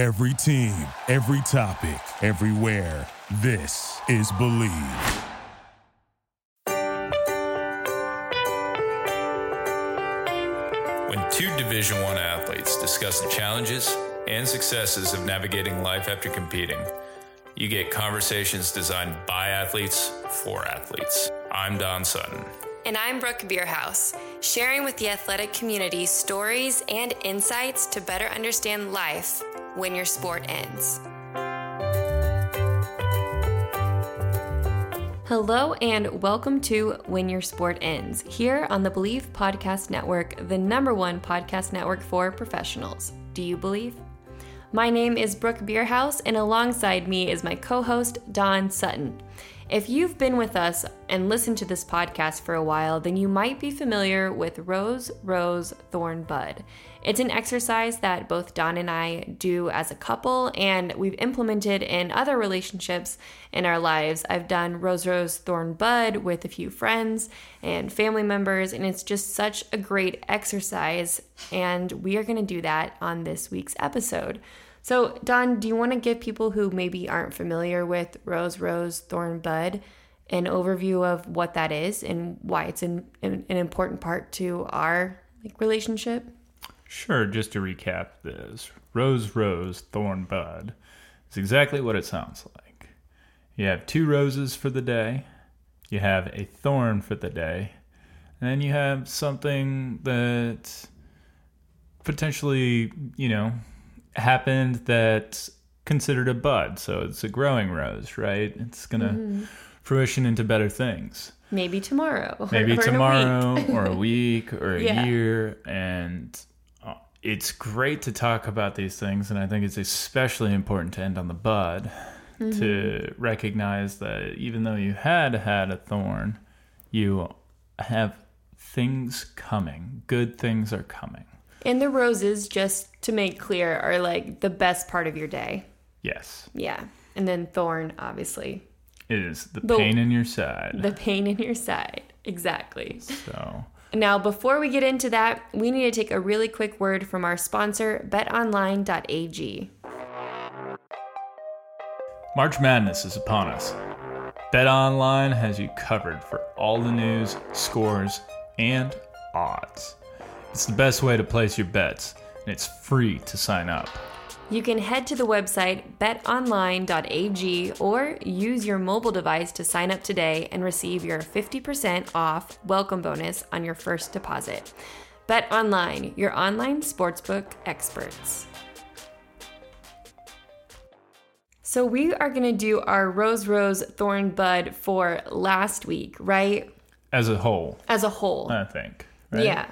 Every team, every topic, everywhere. This is Bleav. When two Division 1 athletes discuss the challenges and successes of navigating life after competing, you get conversations designed by athletes for athletes. I'm Don Sutton. And I'm Brooke Bierhaus, sharing with the athletic community stories and insights to better understand life when your sport ends. Hello, and welcome to When Your Sport Ends, here on the Bleav Podcast Network, the number one podcast network for professionals. Do you believe? My name is Brooke Bierhaus, and alongside me is my co host, Don Sutton. If you've been with us and listened to this podcast for a while, then you might be familiar with Rose, Rose, Thorn, Bud. It's an exercise that both Don and I do as a couple, and we've implemented in other relationships in our lives. I've done Rose, Rose, Thorn, Bud with a few friends and family members, and it's just such a great exercise. And we are going to do that on this week's episode. So, Don, do you want to give people who maybe aren't familiar with Rose, Rose, Thorn, Bud an overview of what that is and why it's an, an, an important part to our like, relationship? Sure, just to recap this Rose, Rose, Thorn, Bud is exactly what it sounds like. You have two roses for the day, you have a thorn for the day, and then you have something that potentially, you know, happened that's considered a bud. So it's a growing rose, right? It's going to mm-hmm. fruition into better things. Maybe tomorrow. Maybe or tomorrow a or a week or a yeah. year. And uh, it's great to talk about these things. And I think it's especially important to end on the bud mm-hmm. to recognize that even though you had had a thorn, you have things coming. Good things are coming. And the roses, just to make clear, are like the best part of your day. Yes. Yeah. And then thorn, obviously. It is the, the pain in your side. The pain in your side. Exactly. So. Now, before we get into that, we need to take a really quick word from our sponsor, betonline.ag. March Madness is upon us. BetOnline has you covered for all the news, scores, and odds. It's the best way to place your bets, and it's free to sign up. You can head to the website betonline.ag or use your mobile device to sign up today and receive your 50% off welcome bonus on your first deposit. Bet Online, your online sportsbook experts. So, we are going to do our Rose Rose Thorn Bud for last week, right? As a whole. As a whole. I think. Right? Yeah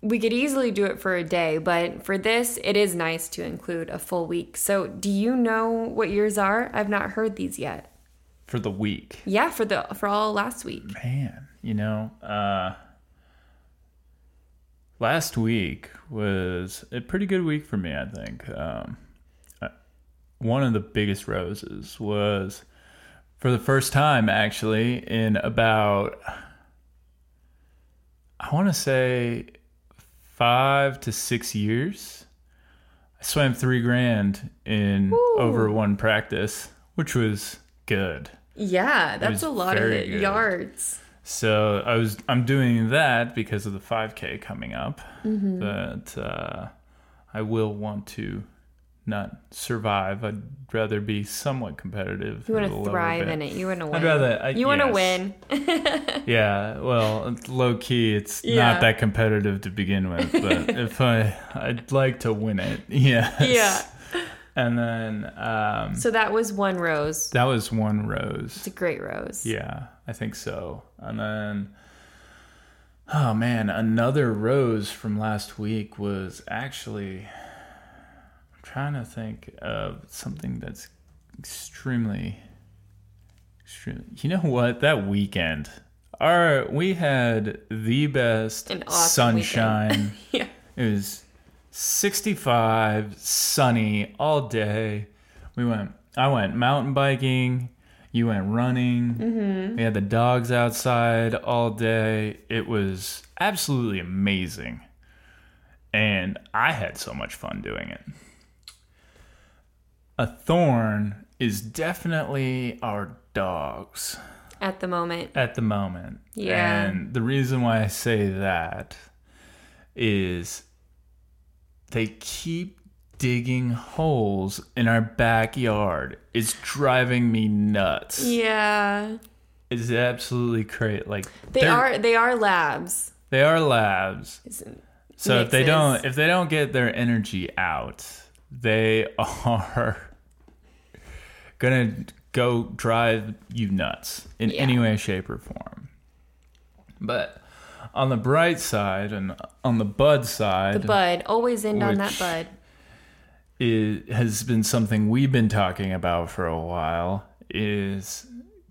we could easily do it for a day, but for this, it is nice to include a full week. So, do you know what yours are? I've not heard these yet. For the week. Yeah, for the for all last week. Man, you know, uh last week was a pretty good week for me, I think. Um one of the biggest roses was for the first time actually in about I want to say five to six years. I swam three grand in Ooh. over one practice, which was good. Yeah, that's a lot of it, yards. So I was I'm doing that because of the 5K coming up, mm-hmm. but uh, I will want to not survive. I'd rather be somewhat competitive. You want to thrive in it. You want to win. I'd rather. I, you want to yes. win. yeah. Well, low key, it's yeah. not that competitive to begin with. But if I, I'd like to win it. Yeah. Yeah. And then. Um, so that was one rose. That was one rose. It's a great rose. Yeah, I think so. And then. Oh man, another rose from last week was actually trying to think of something that's extremely, extremely. You know what? That weekend, our we had the best awesome sunshine. yeah. It was 65, sunny all day. We went. I went mountain biking. You went running. Mm-hmm. We had the dogs outside all day. It was absolutely amazing. And I had so much fun doing it. A thorn is definitely our dogs At the moment. at the moment. Yeah. And the reason why I say that is they keep digging holes in our backyard. It's driving me nuts. Yeah. It's absolutely crazy. Like They they're- they are labs. they are labs. Isn't- So if they don't if they don't get their energy out, they are gonna go drive you nuts in Yeah. any way, shape, or form. But on the bright side and on the bud side, The bud. Always end on that bud. it has been something we've been talking about for a while is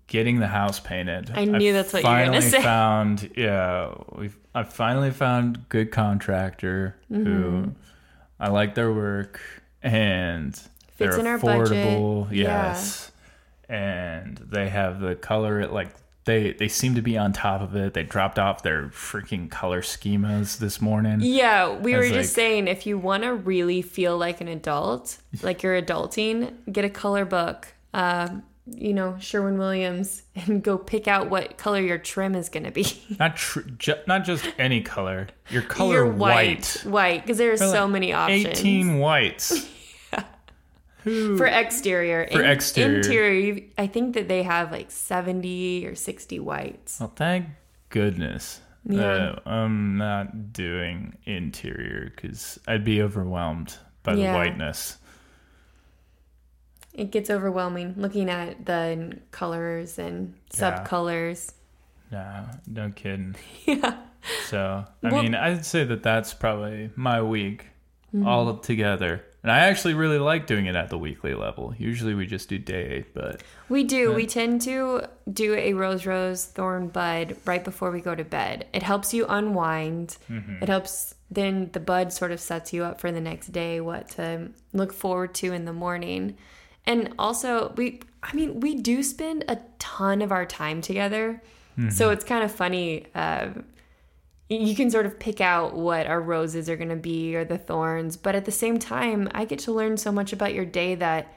getting the house painted. I knew that's what you were gonna finally say. Found yeah, we I finally found good contractor Mm-hmm. who I like their work and They're in our budget. affordable. Yeah. Yes, and they have the color like. They, they seem to be on top of it. They dropped off their freaking color schemas this morning. Yeah, we were was just like- saying if you want to really feel like an adult, like you're adulting, get a color book. Um, you know, Sherwin Williams, and go pick out what color your trim is going to be. Not tr- ju- not just any color. Your color Your white. white, because there are so Like many options. 18 whites. For exterior. For In- exterior. interior, I think that they have like seventy or sixty whites. Well, thank goodness. Yeah. that I'm not doing interior because I'd be overwhelmed by Yeah. the whiteness. It gets overwhelming looking at the colors and Yeah. subcolors. No, no kidding. Yeah. So, I Well- mean, I'd say that that's probably my week Mm-hmm. all together. And I actually really like doing it at the weekly level. Usually we just do day, but We do. We tend to do a rose rose thorn bud right before we go to bed. It helps you unwind. Mm-hmm. It helps then the bud sort of sets you up for the next day, what to look forward to in the morning. And also we I mean, we do spend a ton of our time together. Mm-hmm. So it's kind of funny uh, you can sort of pick out what our roses are going to be or the thorns, but at the same time, I get to learn so much about your day that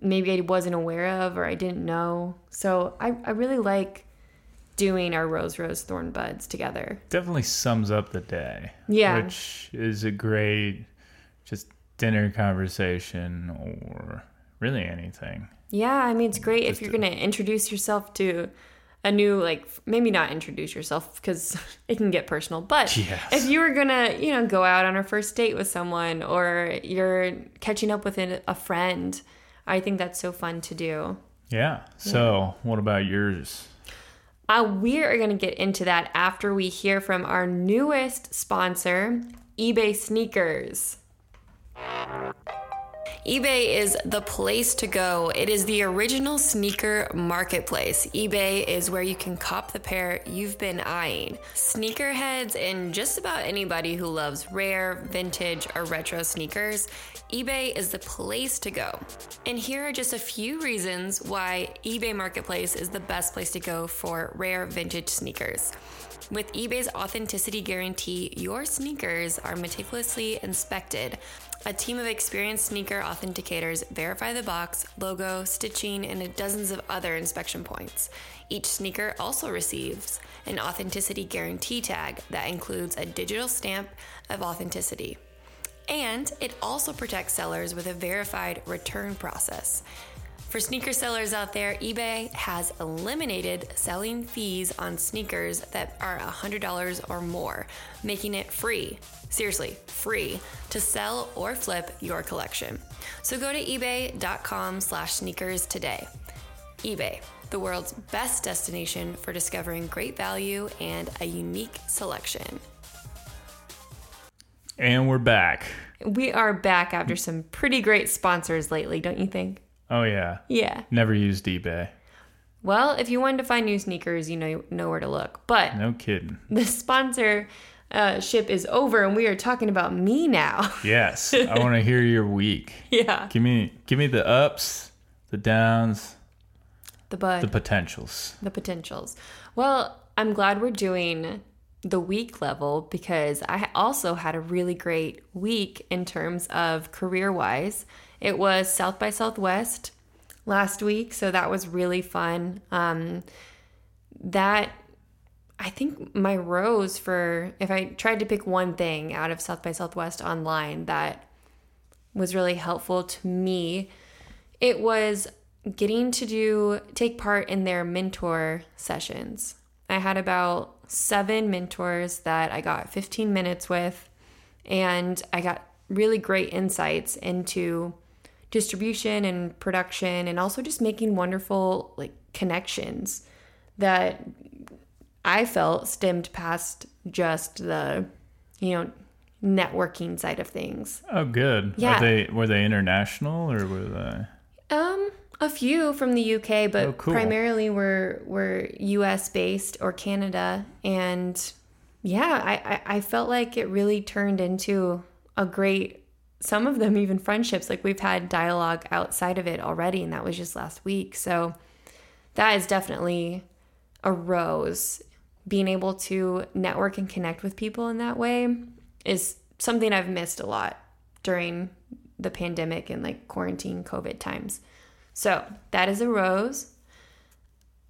maybe I wasn't aware of or I didn't know. So I, I really like doing our rose rose thorn buds together. definitely sums up the day. Yeah. Which is a great just dinner conversation or really anything. Yeah, I mean it's great if you're going to introduce yourself to a new like maybe not introduce yourself because it can get personal, but Yes. if you were to, you know, go out on a first date with someone or you're catching up with a friend, I think that's so fun to do. Yeah. So, what about yours? Uh, we are going to get into that after we hear from our newest sponsor, eBay Sneakers. eBay is the place to go. It is the original sneaker marketplace. eBay is where you can cop the pair you've been eyeing. Sneakerheads and just about anybody who loves rare, vintage, or retro sneakers, eBay is the place to go. And here are just a few reasons why eBay Marketplace is the best place to go for rare vintage sneakers. With eBay's authenticity guarantee, your sneakers are meticulously inspected. A team of experienced sneaker authenticators verify the box, logo, stitching, and dozens of other inspection points. Each sneaker also receives an authenticity guarantee tag that includes a digital stamp of authenticity. And it also protects sellers with a verified return process. For sneaker sellers out there, eBay has eliminated selling fees on sneakers that are $100 or more, making it free, seriously, free, to sell or flip your collection. So go to ebay.com slash sneakers today. eBay, the world's best destination for discovering great value and a unique selection. And we're back. We are back after some pretty great sponsors lately, don't you think? Oh, yeah. Yeah. Never used eBay. Well, if you wanted to find new sneakers, you know know where to look. But No kidding. the sponsor uh, ship is over, and we are talking about me now. Yes. I want to hear your week. yeah, Give me give me the ups, the downs, the bud, the potentials, the, potentials. potentials. Well, I'm glad we're doing the week level because I also had a really great week in terms of career wise it was South by Southwest last week, so that was really fun. Um, that I think my rose for if I tried to pick one thing out of South by Southwest online that was really helpful to me, it was getting to do take part in their mentor sessions. I had about seven mentors that I got 15 minutes with, and I got really great insights into distribution and production and also just making wonderful like connections that I felt stemmed past just the you know networking side of things. Oh, good. Yeah. Are they were they international or were they? Um, a few from the UK, but Oh, cool. primarily were were US based or Canada, and yeah, I, I I felt like it really turned into a great. Some of them even friendships. Like we've had dialogue outside of it already, and that was just last week. So that is definitely a rose. Being able to network and connect with people in that way is something I've missed a lot during the pandemic and like quarantine COVID times. So that is a rose.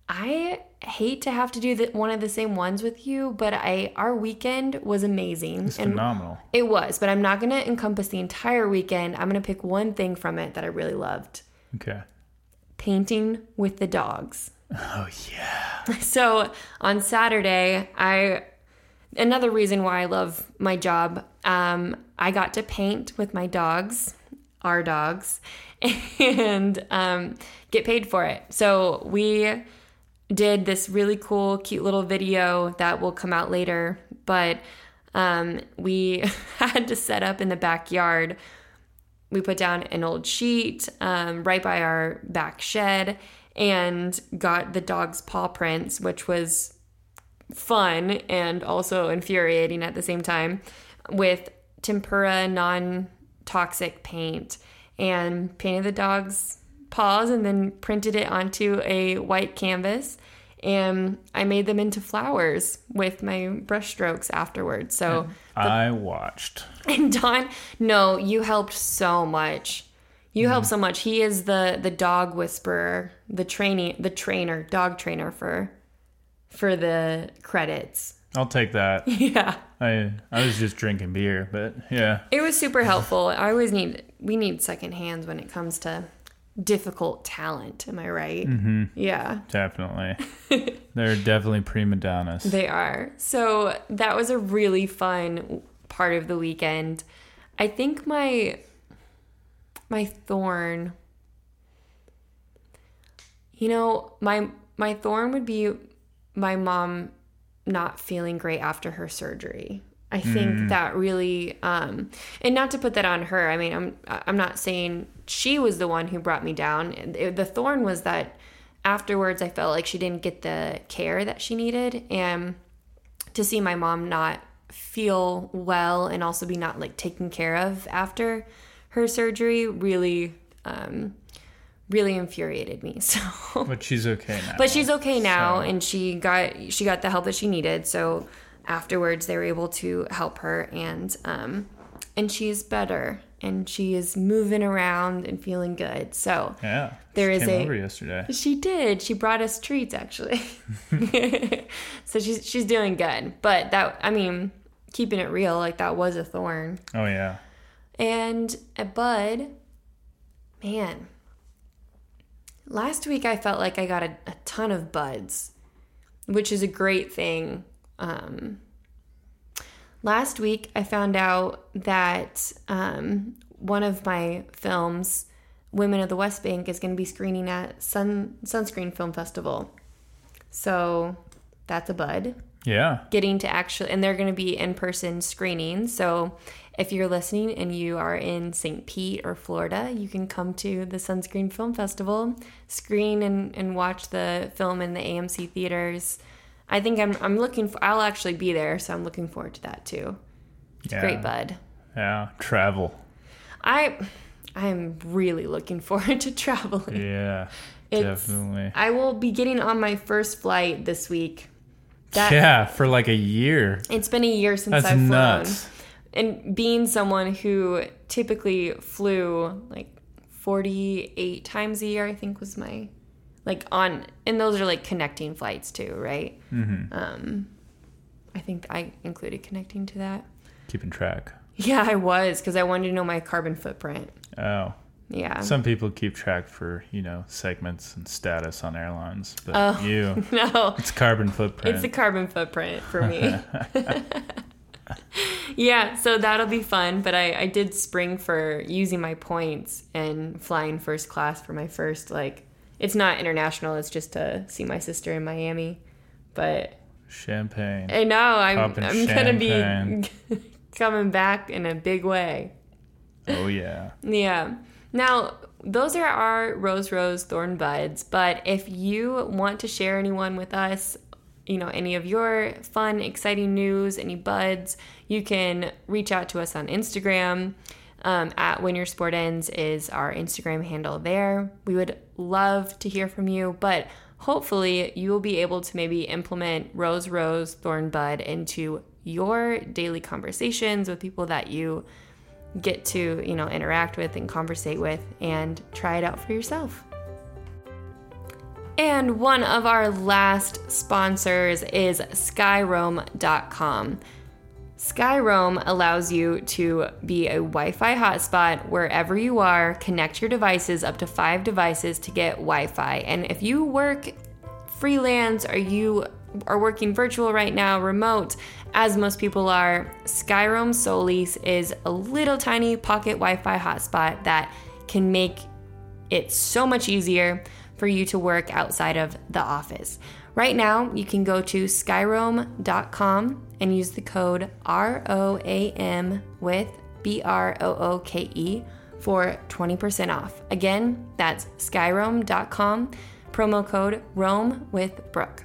I hate to have to do the, one of the same ones with you, but I our weekend was amazing It's and phenomenal. it was. But I'm not going to encompass the entire weekend. I'm going to pick one thing from it that I really loved: Okay. painting with the dogs. Oh yeah. So on Saturday, I another reason why I love my job. Um, I got to paint with my dogs, our dogs, and um, get paid for it. So we did this really cool, cute little video that will come out later. But um, we had to set up in the backyard we put down an old sheet um, right by our back shed and got the dog's paw prints, which was fun and also infuriating at the same time, with tempera non toxic paint and painted the dog's paws and then printed it onto a white canvas. And I made them into flowers with my brush strokes afterwards. So I watched. and Don, no, you helped so much. You helped so much. He is the the dog whisperer, the training, the trainer, dog trainer for for the credits. I'll take that. Yeah, I I was just drinking beer, but yeah. it was super helpful. I always need we need second hands when it comes to difficult talent. Am I right? Mm-hmm. Yeah. Definitely. They're definitely prima donnas. They are. So that was a really fun part of the weekend. I think my my thorn you know, my my thorn would be my mom not feeling great after her surgery. I think that really um and not to put that on her. I mean, I'm I'm not saying she was the one who brought me down. It- the thorn was that afterwards I felt like she didn't get the care that she needed and to see my mom not feel well and also be not like taken care of after her surgery really um really infuriated me. So But she's okay now. but she's okay now So- and she got she got the help that she needed so afterwards they were able to help her and um and she's better and she is moving around and feeling good so Yeah. There she is came a- over yesterday. she did she brought us treats actually so she's she's doing good but that i mean keeping it real like that was a thorn Oh yeah. and a bud, man, last week I felt like I got a, a ton of buds, which is a great thing. Um, last week I found out that um, one of my films, Women of the West Bank, is going to be screening at Sun Sunscreen Film Festival. So that's a bud Yeah. getting to actually and they're going to be in-person screenings so if you're listening and you are in st pete or florida you can come to the sunscreen film festival screen and, and watch the film in the amc theaters i think i'm, I'm looking for i'll actually be there so i'm looking forward to that too It's Yeah. great bud Yeah. Travel. i i'm really looking forward to traveling Yeah. It's- definitely. i will be getting on my first flight this week that yeah, for like a year. it's been a year since That's i've flown nuts. and being someone who typically flew like 48 times a year, I think was my like on and those are like connecting flights too, right? Mm-hmm. Um I think I included connecting to that. Keeping track. Yeah, I was because I wanted to know my carbon footprint. Oh. Yeah. Some people keep track for, you know, segments and status on airlines, but Oh. you, no. it's carbon footprint. It's a carbon footprint for me. yeah, so that'll be fun. But I, I did spring for using my points and flying first class for my first, like, it's not international, it's just to see my sister in Miami. But Champagne. I know I'm, Popping I'm going to be coming back in a big way. Oh, yeah. Yeah. Now, those are our Rose Rose Thorn Buds, but if you want to share anyone with us, you know, any of your fun, exciting news, any buds, you can reach out to us on Instagram. Um, at When Your Sport Ends is our Instagram handle there. We would love to hear from you, but hopefully you will be able to maybe implement Rose Rose Thorn Bud into your daily conversations with people that you get to, you know, interact with and conversate with and try it out for yourself. And one of our last sponsors is Skyroam.com. Skyroam allows you to be a Wi Fi hotspot wherever you are, connect your devices up to five devices to get Wi Fi. And if you work freelance or you are working virtual right now, remote, as most people are, Skyroam Solis is a little tiny pocket Wi Fi hotspot that can make it so much easier for you to work outside of the office. Right now, you can go to skyroam.com and use the code ROAM with B R O O K E for 20% off. Again, that's skyroam.com, promo code ROAM with Brooke.